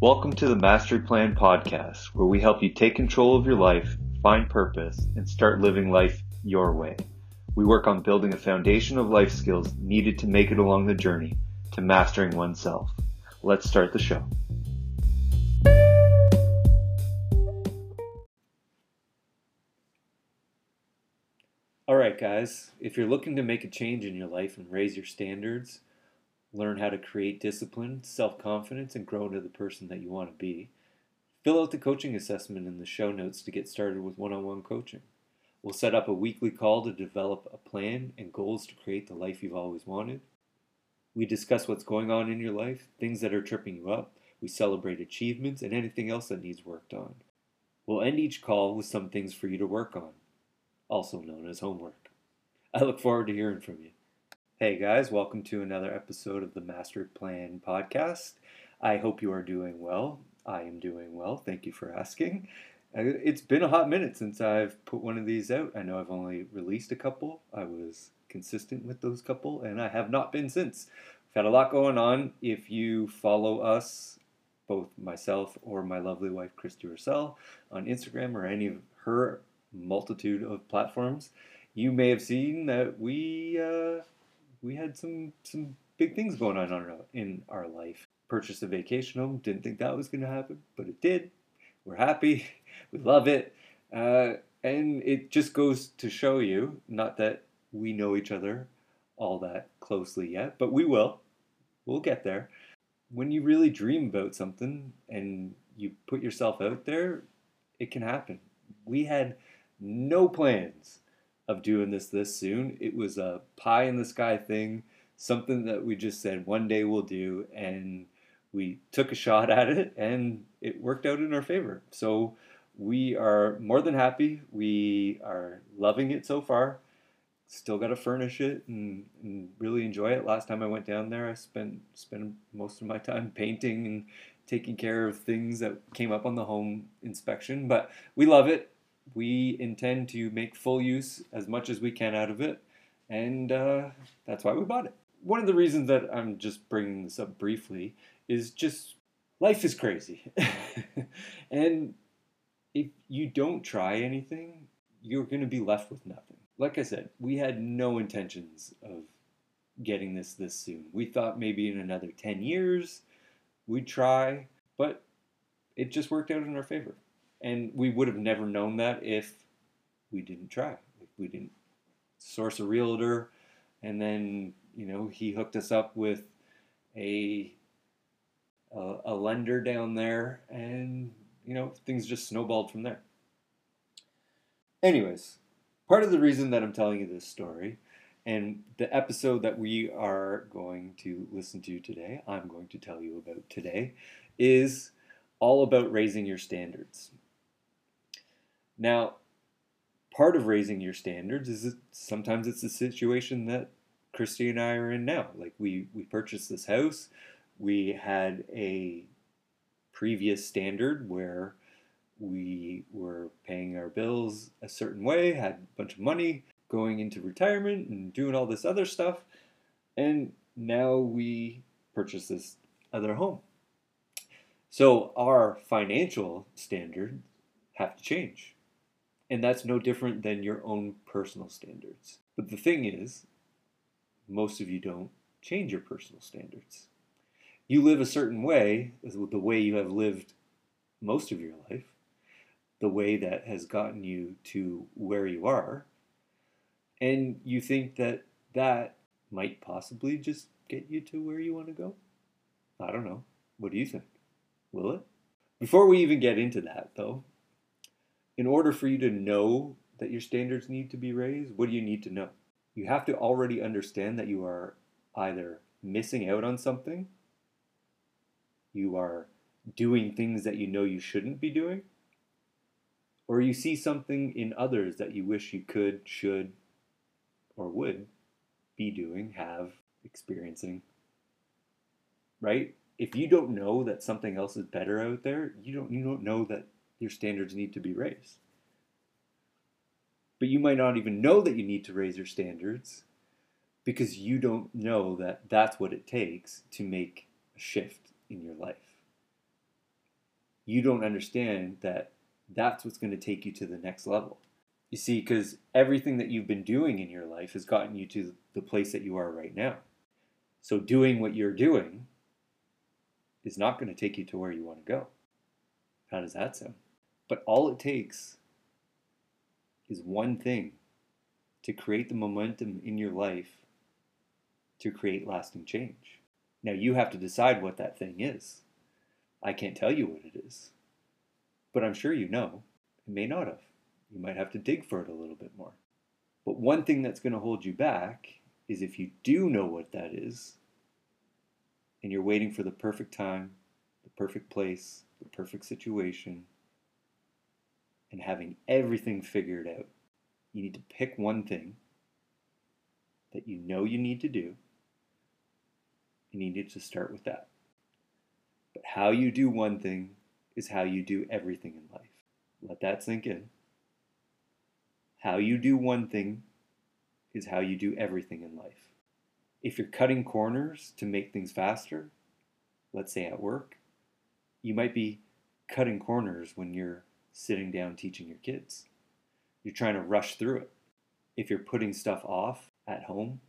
Welcome to the Mastery Plan podcast, where we help you take control of your life, find purpose, and start living life your way. We work on building a foundation of life skills needed to make it along the journey to mastering oneself. Let's start the show. All right, guys, if you're looking to make a change in your life and raise your standards, learn how to create discipline, self confidence, and grow into the person that you want to be, fill out the coaching assessment in the show notes to get started with one on one coaching. We'll set up a weekly call to develop a plan and goals to create the life you've always wanted. We discuss what's going on in your life, things that are tripping you up. We celebrate achievements and anything else that needs worked on. We'll end each call with some things for you to work on, also known as homework. I look forward to hearing from you. Hey guys, welcome to another episode of the Master Plan podcast. I hope you are doing well. I am doing well. Thank you for asking. Uh, it's been a hot minute since I've put one of these out. I know I've only released a couple. I was consistent with those couple, and I have not been since. We've had a lot going on. If you follow us, both myself or my lovely wife, Christy Russell, on Instagram or any of her multitude of platforms, you may have seen that we. Uh, we had some some big things going on in our, life. Purchased a vacation home. Didn't think that was going to happen, but it did. We're happy. We love it. Uh, and it just goes to show you, not that we know each other all that closely yet, but we will. We'll get there. When you really dream about something and you put yourself out there, it can happen. We had no plans of doing this this soon. It was a pie in the sky thing, something that we just said one day we'll do, and we took a shot at it, and it worked out in our favor. So we are more than happy. We are loving it so far. Still got to furnish it and, and, really enjoy it. Last time I went down there, I spent spent most of my time painting and taking care of things that came up on the home inspection. But we love it we intend to make full use as much as we can out of it, and uh, that's why we bought it. One of the reasons that I'm just bringing this up briefly is just life is crazy. and if you don't try anything, you're going to be left with nothing. Like I said, we had no intentions of getting this this soon. We thought maybe in another 10 years we'd try, but it just worked out in our favor. And we would have never known that if we didn't try. If we didn't source a realtor and then, you know, he hooked us up with a a, a lender down there and, you know, things just snowballed from there. Anyways, part of the reason that I'm telling you this story and the episode that we are going to listen to today, I'm going to tell you about today, is all about raising your standards. Now, part of raising your standards is that sometimes it's the situation that Christy and I are in now. Like we we purchased this house, we had a previous standard where we were paying our bills a certain way, had a bunch of money going into retirement and doing all this other stuff, and now we purchase this other home. So our financial standards have to change. And that's no different than your own personal standards. But the thing is, most of you don't change your personal standards. You live a certain way, the way you have lived most of your life, the way that has gotten you to where you are, and you think that that might possibly just get you to where you want to go? I don't know. What do you think? Will it? Before we even get into that, though, in order for you to know that your standards need to be raised, what do you need to know? You have to already understand that you are either missing out on something, you are doing things that you know you shouldn't be doing, or you see something in others that you wish you could, should, or would be doing, have, experiencing. Right? If you don't know that something else is better out there, you don't you don't know that your standards need to be raised. But you might not even know that you need to raise your standards because you don't know that that's what it takes to make a shift in your life. you don't understand that that's what's going to take you to the next level. You see, because everything that you've been doing in your life has gotten you to the place that you are right now. So, doing what you're doing is not going to take you to where you want to go. How does that sound? But all it takes is one thing to create the momentum in your life to create lasting change. Now, you have to decide what that thing is. I can't tell you what it is, but I'm sure you know. It may not have. You might have to dig for it a little bit more. But one thing that's going to hold you back is if you do know what that is, and you're waiting for the perfect time, the perfect place, the perfect situation, and having everything figured out. You need to pick one thing that you know you need to do, and you need to start with that. But how you do one thing is how you do everything in life. Let that sink in. How you do one thing is how you do everything in life. If you're cutting corners to make things faster, let's say at work, you might be cutting corners when you're sitting down teaching your kids. You're trying to rush through it. If you're putting stuff off at home,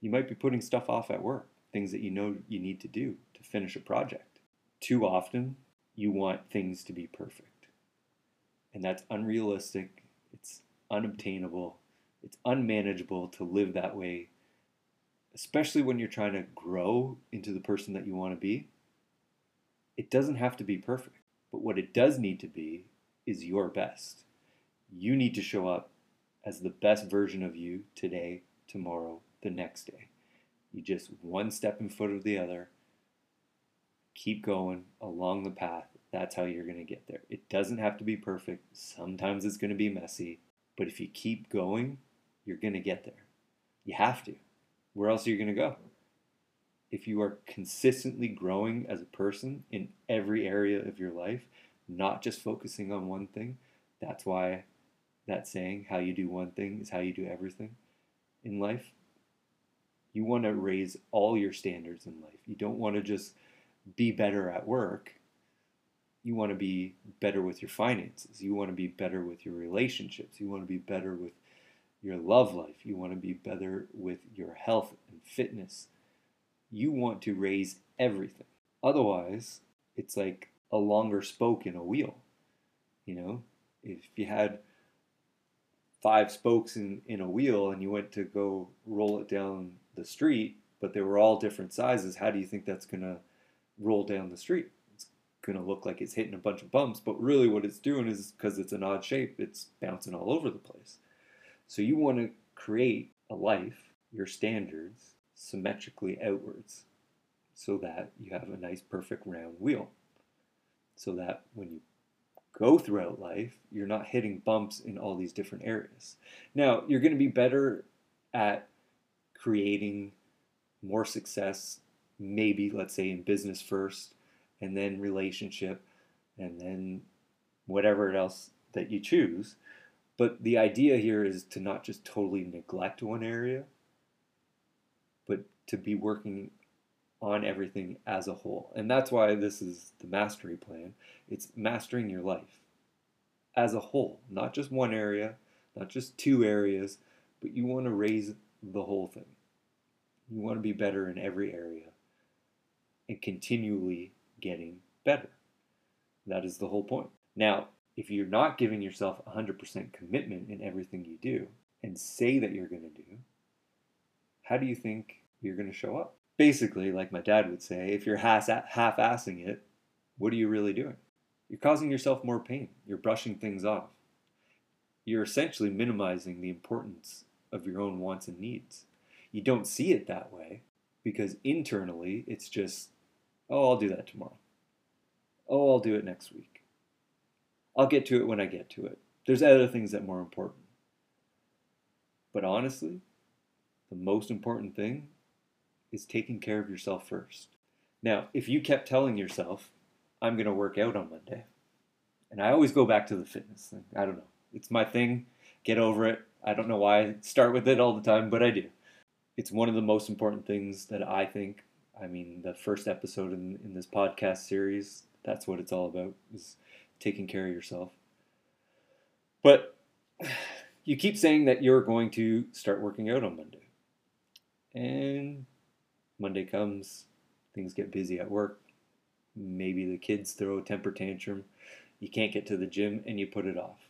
you might be putting stuff off at work, things that you know you need to do to finish a project. Too often, you want things to be perfect. And that's unrealistic, it's unobtainable, it's unmanageable to live that way, especially when you're trying to grow into the person that you want to be. It doesn't have to be perfect. But what it does need to be is your best. You need to show up as the best version of you today, tomorrow, the next day. You just one step in front of the other. Keep going along the path. That's how you're going to get there. It doesn't have to be perfect. Sometimes it's going to be messy. But if you keep going, you're going to get there. You have to. Where else are you going to go? if you are consistently growing as a person in every area of your life, not just focusing on one thing, that's why that saying, how you do one thing is how you do everything in life. You want to raise all your standards in life. You don't want to just be better at work. You want to be better with your finances. You want to be better with your relationships. You want to be better with your love life. You want to be better with your health and fitness you want to raise everything. Otherwise, it's like a longer spoke in a wheel. You know, if you had five spokes in, in a wheel and you went to go roll it down the street, but they were all different sizes, how do you think that's going to roll down the street? It's going to look like it's hitting a bunch of bumps, but really what it's doing is because it's an odd shape, it's bouncing all over the place. So you want to create a life, your standards, symmetrically outwards so that you have a nice perfect round wheel. So that when you go throughout life, you're not hitting bumps in all these different areas. Now, you're going to be better at creating more success, maybe, let's say, in business first, and then relationship, and then whatever else that you choose. But the idea here is to not just totally neglect one area, but to be working on everything as a whole. And that's why this is the mastery plan. It's mastering your life as a whole, not just one area, not just two areas, but you want to raise the whole thing. You want to be better in every area and continually getting better. That is the whole point. Now, if you're not giving yourself 100% commitment in everything you do and say that you're going to do, how do you think you're going to show up. Basically, like my dad would say, if you're half assing it, what are you really doing? You're causing yourself more pain. You're brushing things off. You're essentially minimizing the importance of your own wants and needs. You don't see it that way because internally it's just, oh, I'll do that tomorrow. Oh, I'll do it next week. I'll get to it when I get to it. There's other things that are more important. But honestly, the most important thing is taking care of yourself first. Now, if you kept telling yourself, I'm going to work out on Monday, and I always go back to the fitness thing. I don't know. It's my thing. Get over it. I don't know why I start with it all the time, but I do. It's one of the most important things that I think. I mean, the first episode in, in this podcast series, that's what it's all about is taking care of yourself. But you keep saying that you're going to start working out on Monday. And Monday comes, things get busy at work. Maybe the kids throw a temper tantrum. You can't get to the gym and you put it off.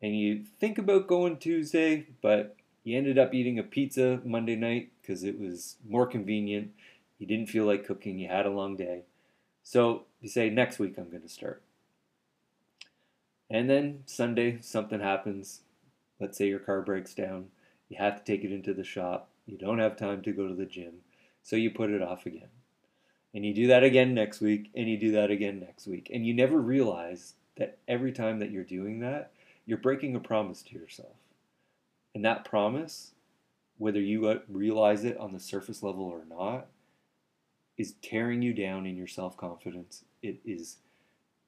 And you think about going Tuesday, but you ended up eating a pizza Monday night because it was more convenient. You didn't feel like cooking, you had a long day. So you say, next week I'm going to start. And then Sunday, something happens. Let's say your car breaks down. You have to take it into the shop. You don't have time to go to the gym. So you put it off again. And you do that again next week, and you do that again next week. And you never realize that every time that you're doing that, you're breaking a promise to yourself. And that promise, whether you uh, realize it on the surface level or not, is tearing you down in your self confidence. It is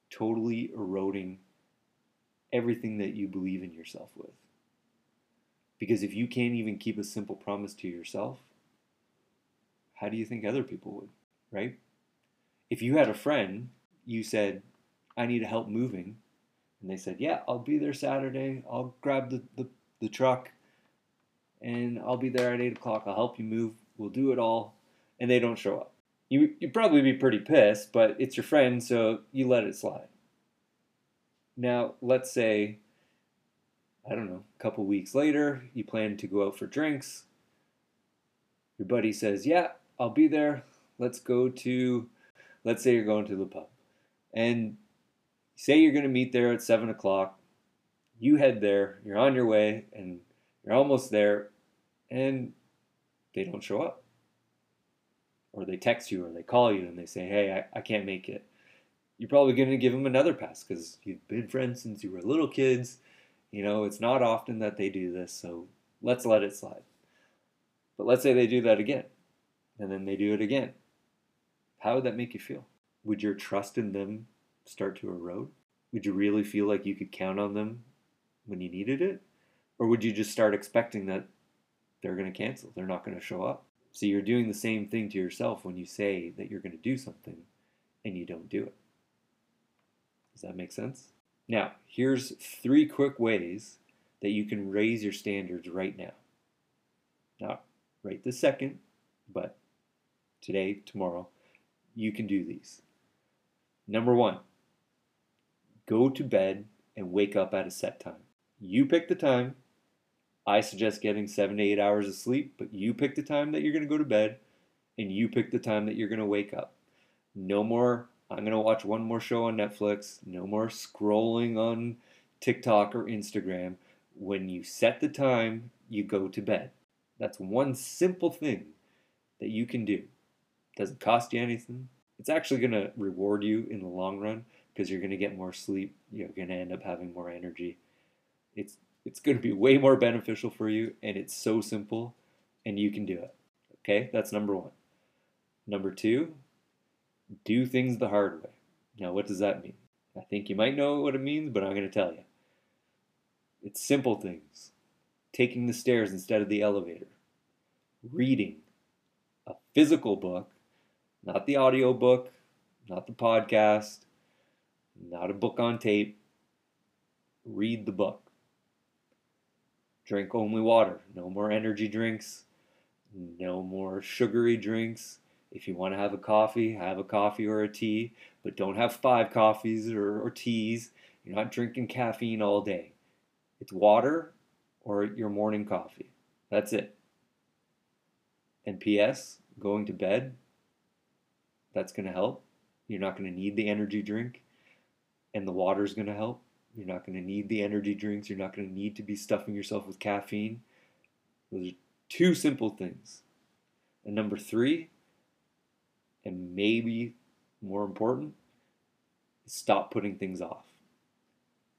totally eroding everything that you believe in yourself with. Because if you can't even keep a simple promise to yourself, how do you think other people would, right? If you had a friend, you said, I need help moving, and they said, Yeah, I'll be there Saturday. I'll grab the, the, the truck and I'll be there at 8 o'clock. I'll help you move. We'll do it all. And they don't show up you you'd probably be pretty pissed, but it's your friend, so you let it slide. Now, let's say, I don't know, a couple weeks later, you plan to go out for drinks. Your buddy says, Yeah, I'll be there. Let's go to, let's say you're going to the pub. And say you're going to meet there at 7 o'clock. You head there, you're on your way, and you're almost there, and they don't show up or they text you or they call you and they say, hey, I, I can't make it, you're probably going to give them another pass because you've been friends since you were little kids. You know, it's not often that they do this, so let's let it slide. But let's say they do that again, and then they do it again. How would that make you feel? Would your trust in them start to erode? Would you really feel like you could count on them when you needed it? Or would you just start expecting that they're going to cancel? They're not going to show up? So you're doing the same thing to yourself when you say that you're going to do something and you don't do it. Does that make sense? Now, here's three quick ways that you can raise your standards right now. Not right this second, but today, tomorrow, you can do these. Number one, go to bed and wake up at a set time. You pick the time, I suggest getting seven to eight hours of sleep, but you pick the time that you're going to go to bed and you pick the time that you're going to wake up. No more, I'm going to watch one more show on Netflix. No more scrolling on TikTok or Instagram. When you set the time, you go to bed. That's one simple thing that you can do. Doesn't cost you anything. It's actually going to reward you in the long run because you're going to get more sleep. You're going to end up having more energy. It's it's going to be way more beneficial for you, and it's so simple, and you can do it. Okay, that's number one. Number two, do things the hard way. Now, what does that mean? I think you might know what it means, but I'm going to tell you. It's simple things taking the stairs instead of the elevator, reading a physical book, not the audio book, not the podcast, not a book on tape. Read the book. Drink only water. No more energy drinks. No more sugary drinks. If you want to have a coffee, have a coffee or a tea, but don't have five coffees or, or teas. You're not drinking caffeine all day. It's water or your morning coffee. That's it. And P.S., going to bed, that's going to help. You're not going to need the energy drink, and the water is going to help. You're not going to need the energy drinks. You're not going to need to be stuffing yourself with caffeine. Those are two simple things. And number three, and maybe more important, is stop putting things off.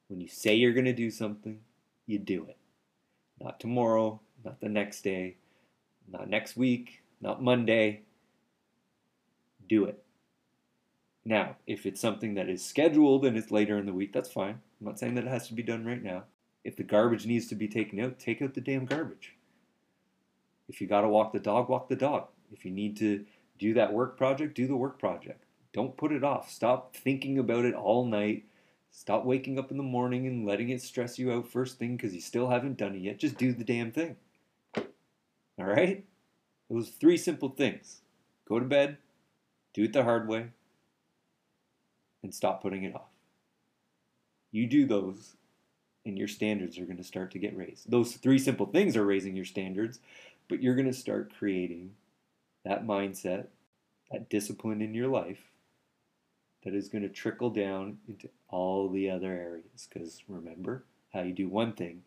When you say you're going to do something, you do it. Not tomorrow, not the next day, not next week, not Monday. Do it. Now, if it's something that is scheduled and it's later in the week, that's fine. I'm not saying that it has to be done right now. If the garbage needs to be taken out, take out the damn garbage. If you got to walk the dog, walk the dog. If you need to do that work project, do the work project. Don't put it off. Stop thinking about it all night. Stop waking up in the morning and letting it stress you out first thing because you still haven't done it yet. Just do the damn thing. All right? Those three simple things go to bed, do it the hard way, and stop putting it off. You do those, and your standards are going to start to get raised. Those three simple things are raising your standards, but you're going to start creating that mindset, that discipline in your life that is going to trickle down into all the other areas. Because remember, how you do one thing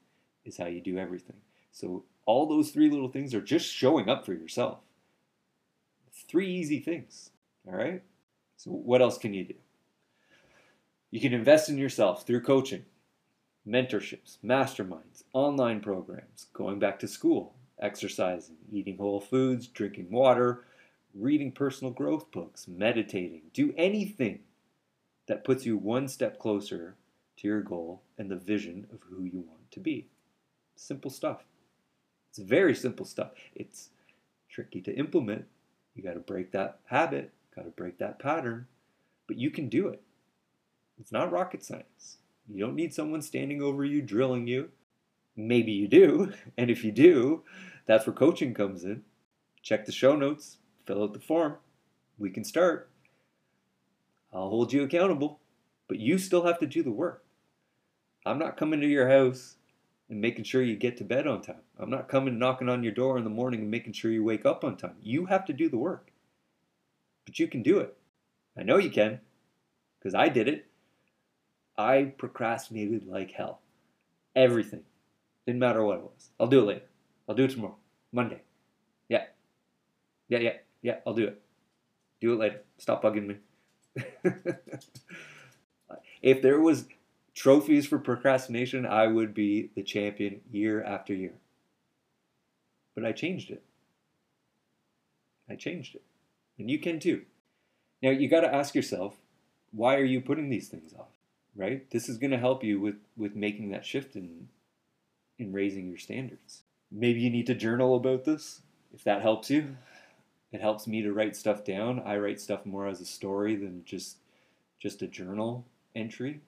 is how you do everything. So all those three little things are just showing up for yourself. Three easy things. All right? So, what else can you do? You can invest in yourself through coaching, mentorships, masterminds, online programs, going back to school, exercising, eating whole foods, drinking water, reading personal growth books, meditating. Do anything that puts you one step closer to your goal and the vision of who you want to be. Simple stuff. It's very simple stuff. It's tricky to implement. You got to break that habit, got to break that pattern, but you can do it. It's not rocket science. You don't need someone standing over you drilling you. Maybe you do, and if you do, that's where coaching comes in. Check the show notes, fill out the form. We can start. I'll hold you accountable, but you still have to do the work. I'm not coming to your house and making sure you get to bed on time. I'm not coming knocking on your door in the morning and making sure you wake up on time. You have to do the work. But you can do it. I know you can because I did it. I procrastinated like hell. Everything. Didn't matter what it was. I'll do it later. I'll do it tomorrow. Monday. Yeah. Yeah, yeah, yeah, I'll do it. Do it later. Stop bugging me. if there was trophies for procrastination, I would be the champion year after year. But I changed it. I changed it. And you can too. Now you got to ask yourself, why are you putting these things off? Right? This is going to help you with with making that shift in in raising your standards. Maybe you need to journal about this if that helps you. It helps me to write stuff down. I write stuff more as a story than just just a journal entry.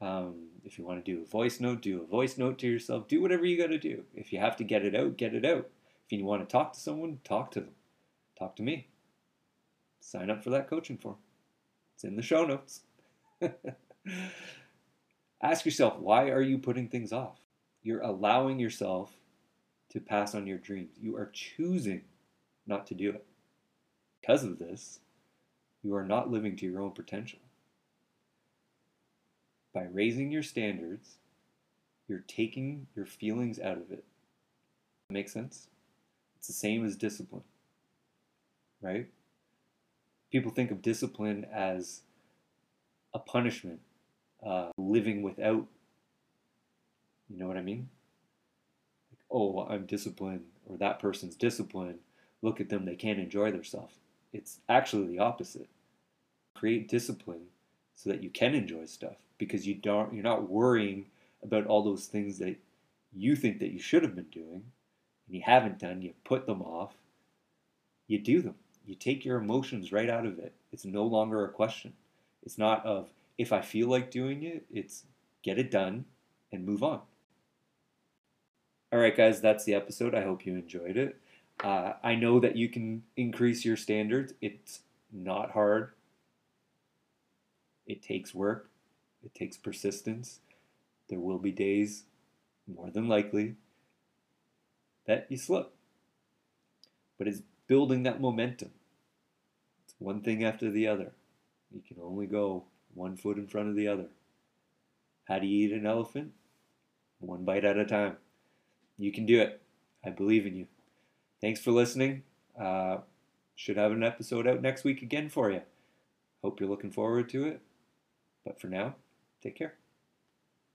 Um, if you want to do a voice note, do a voice note to yourself. Do whatever you got to do. If you have to get it out, get it out. If you want to talk to someone, talk to them. Talk to me. Sign up for that coaching form. It's in the show notes. Ask yourself, why are you putting things off? You're allowing yourself to pass on your dreams. You are choosing not to do it. Because of this, you are not living to your own potential. By raising your standards, you're taking your feelings out of it. Make sense? It's the same as discipline, right? People think of discipline as a punishment, uh, living without. You know what I mean? Like, oh, I'm disciplined, or that person's disciplined, look at them, they can't enjoy themselves. It's actually the opposite. Create discipline so that you can enjoy stuff because you don't you're not worrying about all those things that you think that you should have been doing and you haven't done, you put them off. You do them. You take your emotions right out of it. It's no longer a question. It's not of if I feel like doing it, it's get it done and move on. All right, guys, that's the episode. I hope you enjoyed it. Uh, I know that you can increase your standards. It's not hard. It takes work. It takes persistence. There will be days, more than likely, that you slip. But it's building that momentum. One thing after the other. You can only go one foot in front of the other. How do you eat an elephant? One bite at a time. You can do it. I believe in you. Thanks for listening. Uh, should have an episode out next week again for you. Hope you're looking forward to it. But for now, take care.